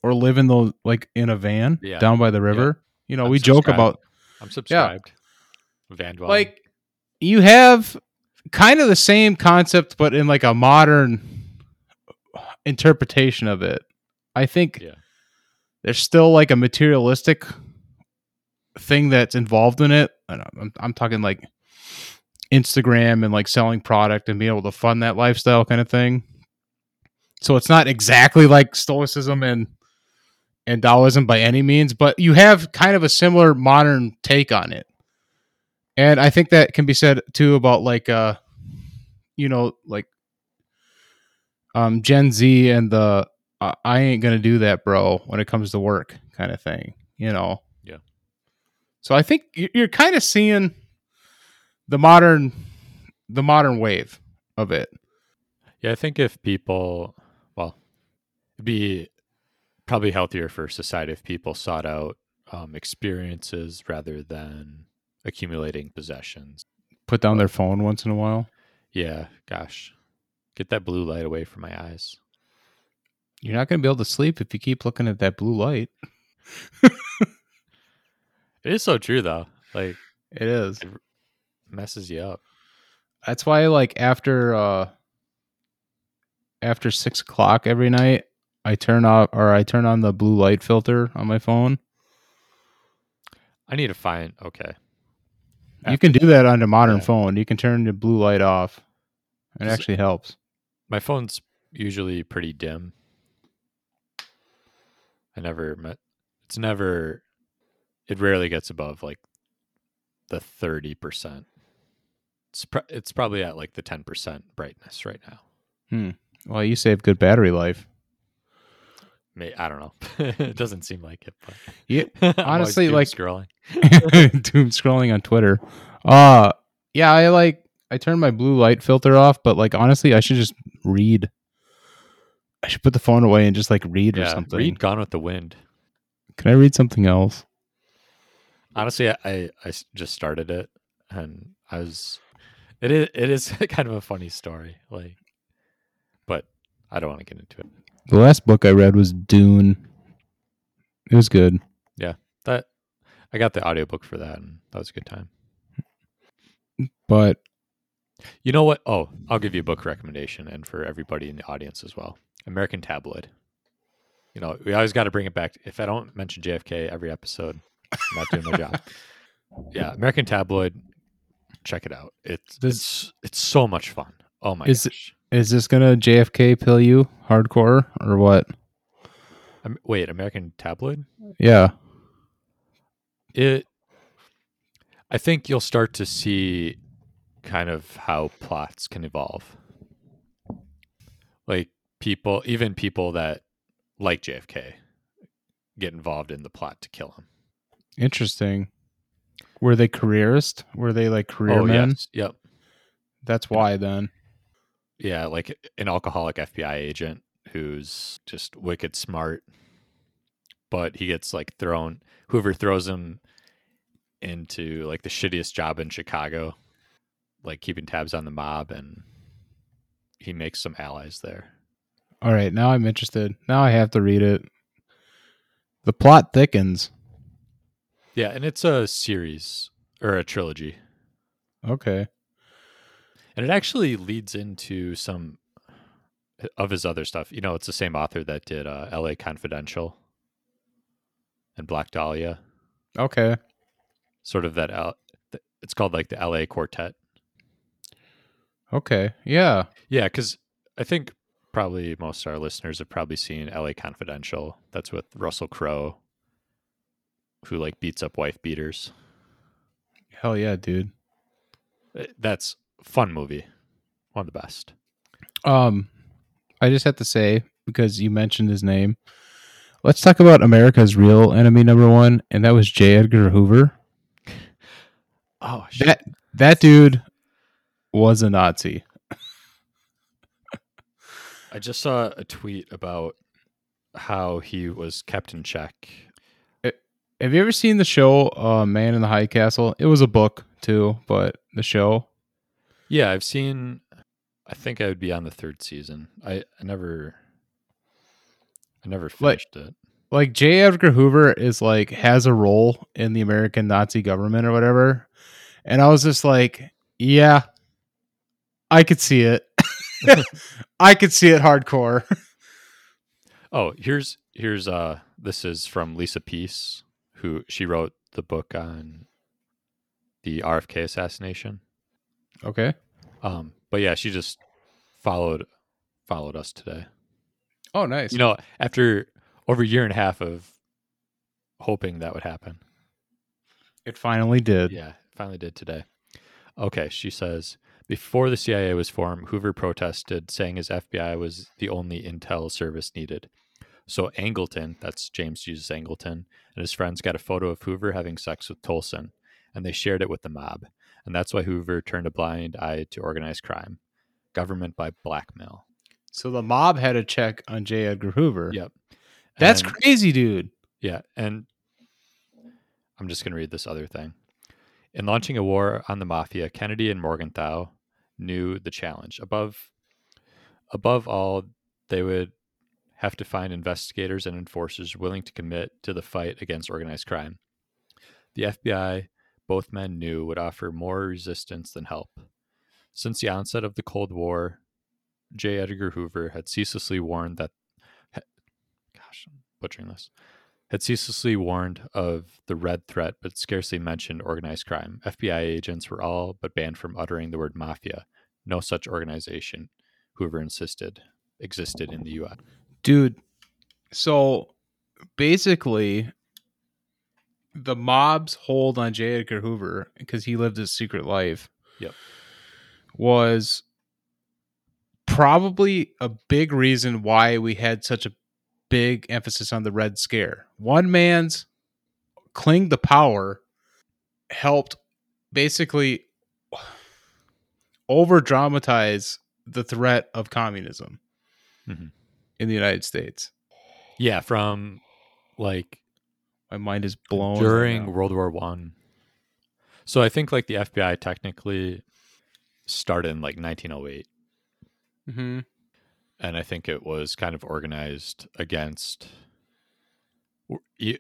A: or live in the like in a van
B: Yeah.
A: down by the river. You know,
B: I'm
A: we joke about
B: I'm subscribed. Van dwelling.
A: like you have kind of the same concept but in like a modern interpretation of it. I think
B: Yeah.
A: there's still like a materialistic thing that's involved in it. I don't know, I'm, I'm talking like Instagram and like selling product and being able to fund that lifestyle kind of thing. So it's not exactly like stoicism and and Taoism by any means, but you have kind of a similar modern take on it. And I think that can be said too about like uh you know like um Gen Z and the uh, I ain't going to do that bro when it comes to work kind of thing, you know.
B: Yeah.
A: So I think you- you're kind of seeing the modern the modern wave of it.
B: Yeah, I think if people, well, it'd be probably healthier for society if people sought out um, experiences rather than accumulating possessions.
A: Put down their phone once in a while.
B: Yeah, gosh, get that blue light away from my eyes.
A: You're not going to be able to sleep if you keep looking at that blue light.
B: It is so true though. Like
A: It is.
B: Messes you up.
A: That's why, like after uh after six o'clock every night, I turn off or I turn on the blue light filter on my phone.
B: I need to find okay.
A: you can do that on a modern
B: Yeah.
A: phone. You can turn the blue light off. It
B: it-
A: actually helps.
B: My phone's usually pretty dim. I never met. It's never. It rarely gets above like the thirty percent. It's pr- it's probably at like the ten percent brightness right now.
A: Well, you save good battery life.
B: May I don't know. it doesn't seem like it, but
A: Yeah, honestly,
B: doom
A: like-
B: scrolling.
A: Doom scrolling on Twitter. Uh yeah, I like I turned my blue light filter off, but like honestly, I should just read. I should put the phone away and just like read or
B: Yeah,
A: something.
B: read Gone with the Wind.
A: Can I read something else?
B: Honestly, I I just started it, and I was. It is it is kind of a funny story, like, but I don't want to get into it.
A: The last book I read was Dune. It was good.
B: Yeah, that I got the audiobook for that, and that was a good time.
A: But
B: You know what? Oh, I'll give you a book recommendation, and for everybody in the audience as well. American Tabloid. You know, we always got to bring it back. If I don't mention JFK every episode, I'm not doing my job. Yeah, American Tabloid. Check it out. It's
A: This-
B: it's it's so much fun. Oh my
A: Is
B: gosh!
A: is this gonna JFK pill you hardcore or what?
B: Am- wait, American Tabloid.
A: Yeah.
B: It. I think you'll start to see kind of how plots can evolve. Like people, even people that like JFK, get involved in the plot to kill him.
A: Interesting. Were they careerist? Were they like oh, career men?
B: Oh, yes, yep,
A: That's why then.
B: yeah, like an alcoholic FBI agent who's just wicked smart, but he gets like thrown. Whoever throws him into like the shittiest job in Chicago, like keeping tabs on the mob, and he makes some allies there.
A: All right, now I'm interested. Now I have to read it. The plot thickens.
B: Yeah, and it's a series or a trilogy,
A: Okay.
B: and it actually leads into some of his other stuff. You know, it's the same author that did uh, L.A. Confidential and Black Dahlia.
A: Okay.
B: Sort of that. L- it's called like the L.A. Quartet.
A: Okay. Yeah.
B: Yeah, because I think probably most of our listeners have probably seen LA Confidential. That's with Russell Crowe, who like beats up wife beaters.
A: Hell yeah, dude.
B: Uh, That's fun movie. One of the best.
A: Um, I just have to say because you mentioned his name. Let's talk about America's real enemy number one, and that was J. Edgar Hoover.
B: Oh,
A: That that dude was a Nazi.
B: I just saw a tweet about how he was kept in check.
A: Have you ever seen the show uh, Man in the High Castle? It was a book too, but the show.
B: Yeah, I've seen. I think I would be on the third season. I, I never. I never
A: Like-
B: finished it.
A: like J. Edgar Hoover is like has a role in the American Nazi government or whatever. And I was just like, yeah, I could see it. I could see it hardcore.
B: Oh, here's here's uh this is from Lisa Pease, who she wrote the book on the RFK assassination.
A: Okay.
B: Um, but yeah, she just followed followed us today.
A: Oh, nice.
B: You know, after over a year and a half of hoping that would happen.
A: it finally did.
B: Yeah, finally did today. Okay, she says before the CIA was formed, Hoover protested, saying his FBI was the only intel service needed. So Angleton, that's James Jesus Angleton, and his friends got a photo of Hoover having sex with Tolson, and they shared it with the mob. And that's why Hoover turned a blind eye to organized crime, government by blackmail.
A: So the mob had a check on J. Edgar Hoover.
B: Yep.
A: That's
B: And-
A: crazy, dude.
B: Yeah, and I'm just going to read this other thing. In launching a war on the mafia, Kennedy and Morgenthau knew the challenge. Above above all, they would have to find investigators and enforcers willing to commit to the fight against organized crime. The FBI, both men knew, would offer more resistance than help. Since the onset of the Cold War, J. Edgar Hoover had ceaselessly warned that gosh, I'm butchering this had ceaselessly warned of the red threat but scarcely mentioned organized crime. FBI agents were all but banned from uttering the word mafia. No such organization, Hoover insisted, existed in the U.S.
A: Dude. So basically, the mob's hold on J. Edgar Hoover, because he lived his secret life,
B: Yep.
A: was probably a big reason why we had such a big emphasis on the Red Scare. One man's cling to power helped basically over dramatize the threat of communism
B: Mhm.
A: In the United States.
B: Yeah, from like
A: My mind is blown.
B: during
A: right.
B: World War One. So I think like the FBI technically started in like 1908,
A: Mhm.
B: and I think it was kind of organized against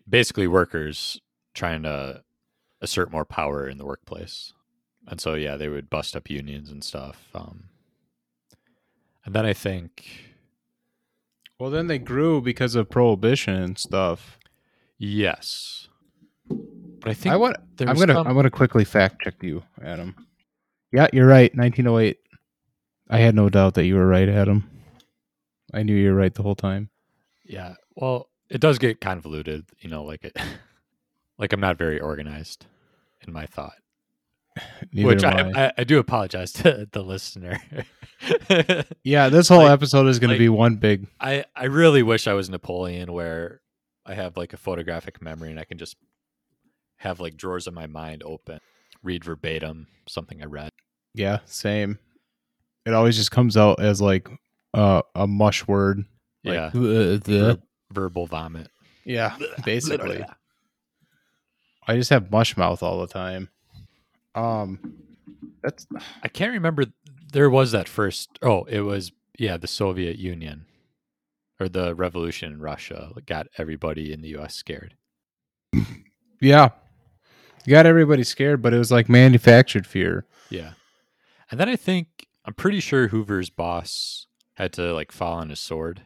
B: basically workers trying to assert more power in the workplace. And so yeah, they would bust up unions and stuff. Um, and then I think
A: Well, then they grew because of prohibition and stuff.
B: yes, but I think
A: I want. I'm gonna.
B: some-
A: I'm gonna quickly fact check you, Adam. Yeah, you're right. 1908. I had no doubt that you were right, Adam. I knew you were right the whole time.
B: Yeah. Well, it does get convoluted, you know, like it like I'm not very organized in my thought.
A: Neither
B: which
A: I.
B: I, I, I do apologize to the listener.
A: Yeah, this whole
B: like-
A: episode is gonna be one big.
B: I, I really wish I was Napoleon where I have like a photographic memory and I can just have like drawers of my mind open, read verbatim something I read.
A: Yeah, same. It always just comes out as like uh, a mush word. Like,
B: yeah.
A: "Uh, the."
B: Ver- verbal vomit.
A: Yeah, basically. I just have mush mouth all the time. Um, that's
B: I can't remember there was that first oh, it was yeah, the Soviet Union or the revolution in Russia got everybody in the US scared.
A: yeah. Got everybody scared, but it was like manufactured fear.
B: Yeah. And then I think I'm pretty sure Hoover's boss had to like fall on his sword.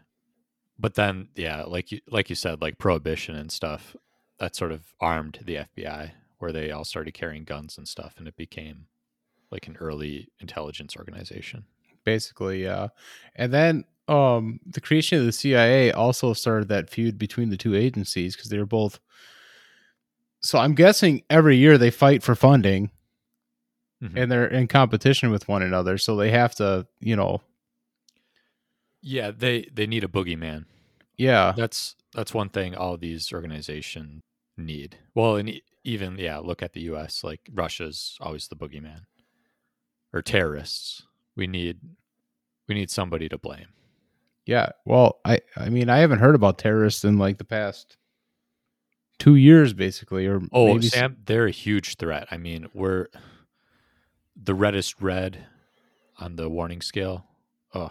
B: But then yeah, like you like you said, like prohibition and stuff, that sort of armed the FBI where they all started carrying guns and stuff and it became like an early intelligence organization.
A: basically yeah and then um the creation of the CIA also started that feud between the two agencies because they were both. So I'm guessing every year they fight for funding,
B: Mhm.
A: and they're in competition with one another. So they have to, you know,
B: Yeah, they they need a boogeyman.
A: yeah,
B: That's that's one thing all these organizations need. Well, and even yeah, look at the U.S. Like Russia's always the boogeyman, or terrorists. We need we need somebody to blame.
A: yeah. Well, I I mean I haven't heard about terrorists in like the past two years, basically, or
B: Oh,
A: maybe
B: Sam, they're a huge threat. I mean, we're the reddest red on the warning scale. Oh,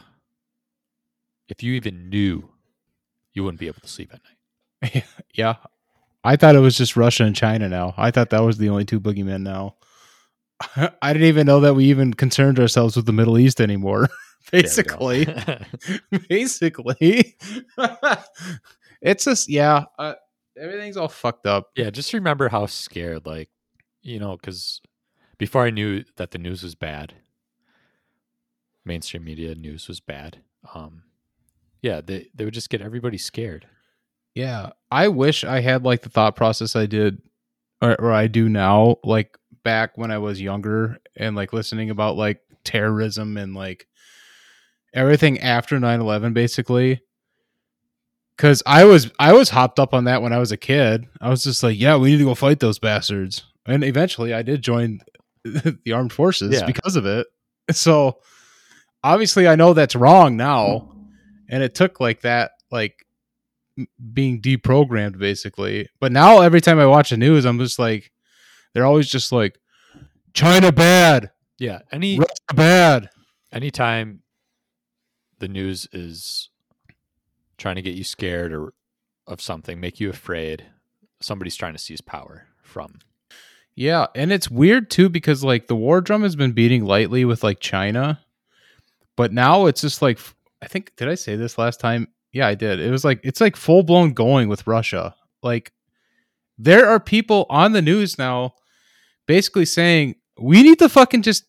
B: if you even knew, you wouldn't be able to sleep at night.
A: yeah. I thought it was just Russia and China now. I thought that was the only two boogeymen now. I didn't even know that we even concerned ourselves with the Middle East anymore.
B: There we go.
A: Basically, basically, it's just yeah. Uh, everything's all fucked up.
B: yeah, just remember how scared, like, you know, because before I knew that the news was bad, mainstream media news was bad. Um, yeah, they they would just get everybody scared.
A: Yeah, I wish I had like the thought process I did, or, or I do now, like back when I was younger and like listening about like terrorism and like everything after 9-11 basically. Because i was i was hopped up on that when i was a kid. I was just like yeah we need to go fight those bastards. And eventually i did join the armed forces
B: Yeah.
A: because of it. So obviously i know that's wrong now. And it took like that like being deprogrammed basically but now every time i watch the news i'm just like they're always just like china bad
B: Yeah, any
A: russia bad
B: anytime the news is trying to get you scared or of something, make you afraid, somebody's trying to seize power from.
A: Yeah, and it's weird too because like the war drum has been beating lightly with like China, but now it's just like I think did I say this last time? Yeah, I did. It was like it's like full blown going with Russia. Like there are people on the news now basically saying we need to fucking just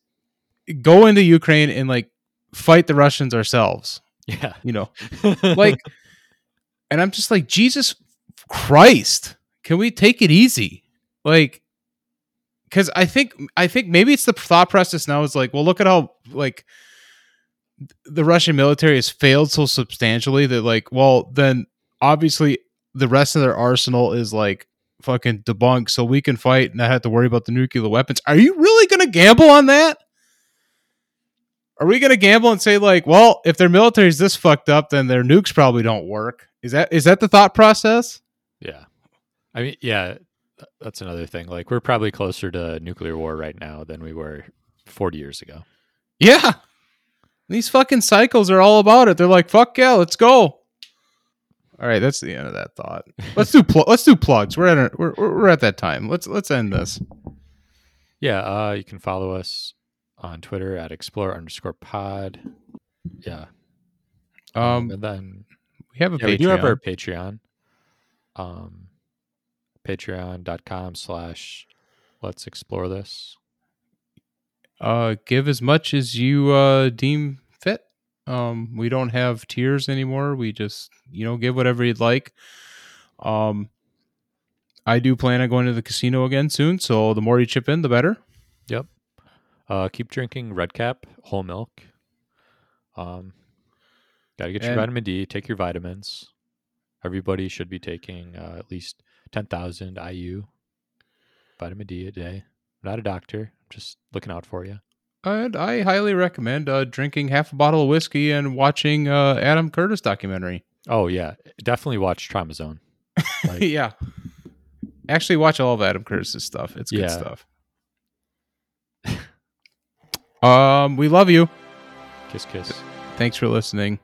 A: go into Ukraine and like fight the Russians ourselves,
B: Yeah.
A: you know. Like and I'm just like Jesus Christ, can we take it easy? Like because I think I think maybe it's the thought process now is like, well, look at how like the Russian military has failed so substantially that like, well, then obviously the rest of their arsenal is like fucking debunked, so we can fight and not have to worry about the nuclear weapons. Are you really gonna gamble on that? Are we gonna gamble and say like, well, if their military is this fucked up, then their nukes probably don't work? Is that is that the thought process?
B: yeah. I mean, yeah, that's another thing. Like, we're probably closer to nuclear war right now than we were 40 years ago.
A: Yeah. These fucking cycles are all about it. They're like, fuck yeah, let's go. All right, that's the end of that thought. Let's do pl- let's do plugs. We're at a, we're we're we're at that time. Let's let's end this.
B: Yeah. Uh, you can follow us on Twitter at explore underscore pod. Yeah.
A: Um,
B: and then
A: we have a
B: yeah, we do have
A: Patreon.
B: our Patreon. Um, patreon.com slash let's explore this.
A: Uh, give as much as you uh deem fit. Um, we don't have tiers anymore. We just you know give whatever you'd like. Um, I do plan on going to the casino again soon, so the more you chip in, the better. Yep.
B: Uh, keep drinking Red Cap whole milk. Um, gotta get your
A: And-
B: vitamin D. Take your vitamins. Everybody should be taking uh, at least ten thousand IU vitamin D a day. I'm not a doctor. Just looking out for you.
A: And I highly recommend uh, drinking half a bottle of whiskey and watching uh, Adam Curtis documentary.
B: Oh yeah, definitely watch Trauma Zone. Like,
A: yeah. Actually, watch all of Adam Curtis's stuff. It's good
B: Yeah.
A: stuff. um, we love you.
B: kiss, kiss.
A: Thanks for listening.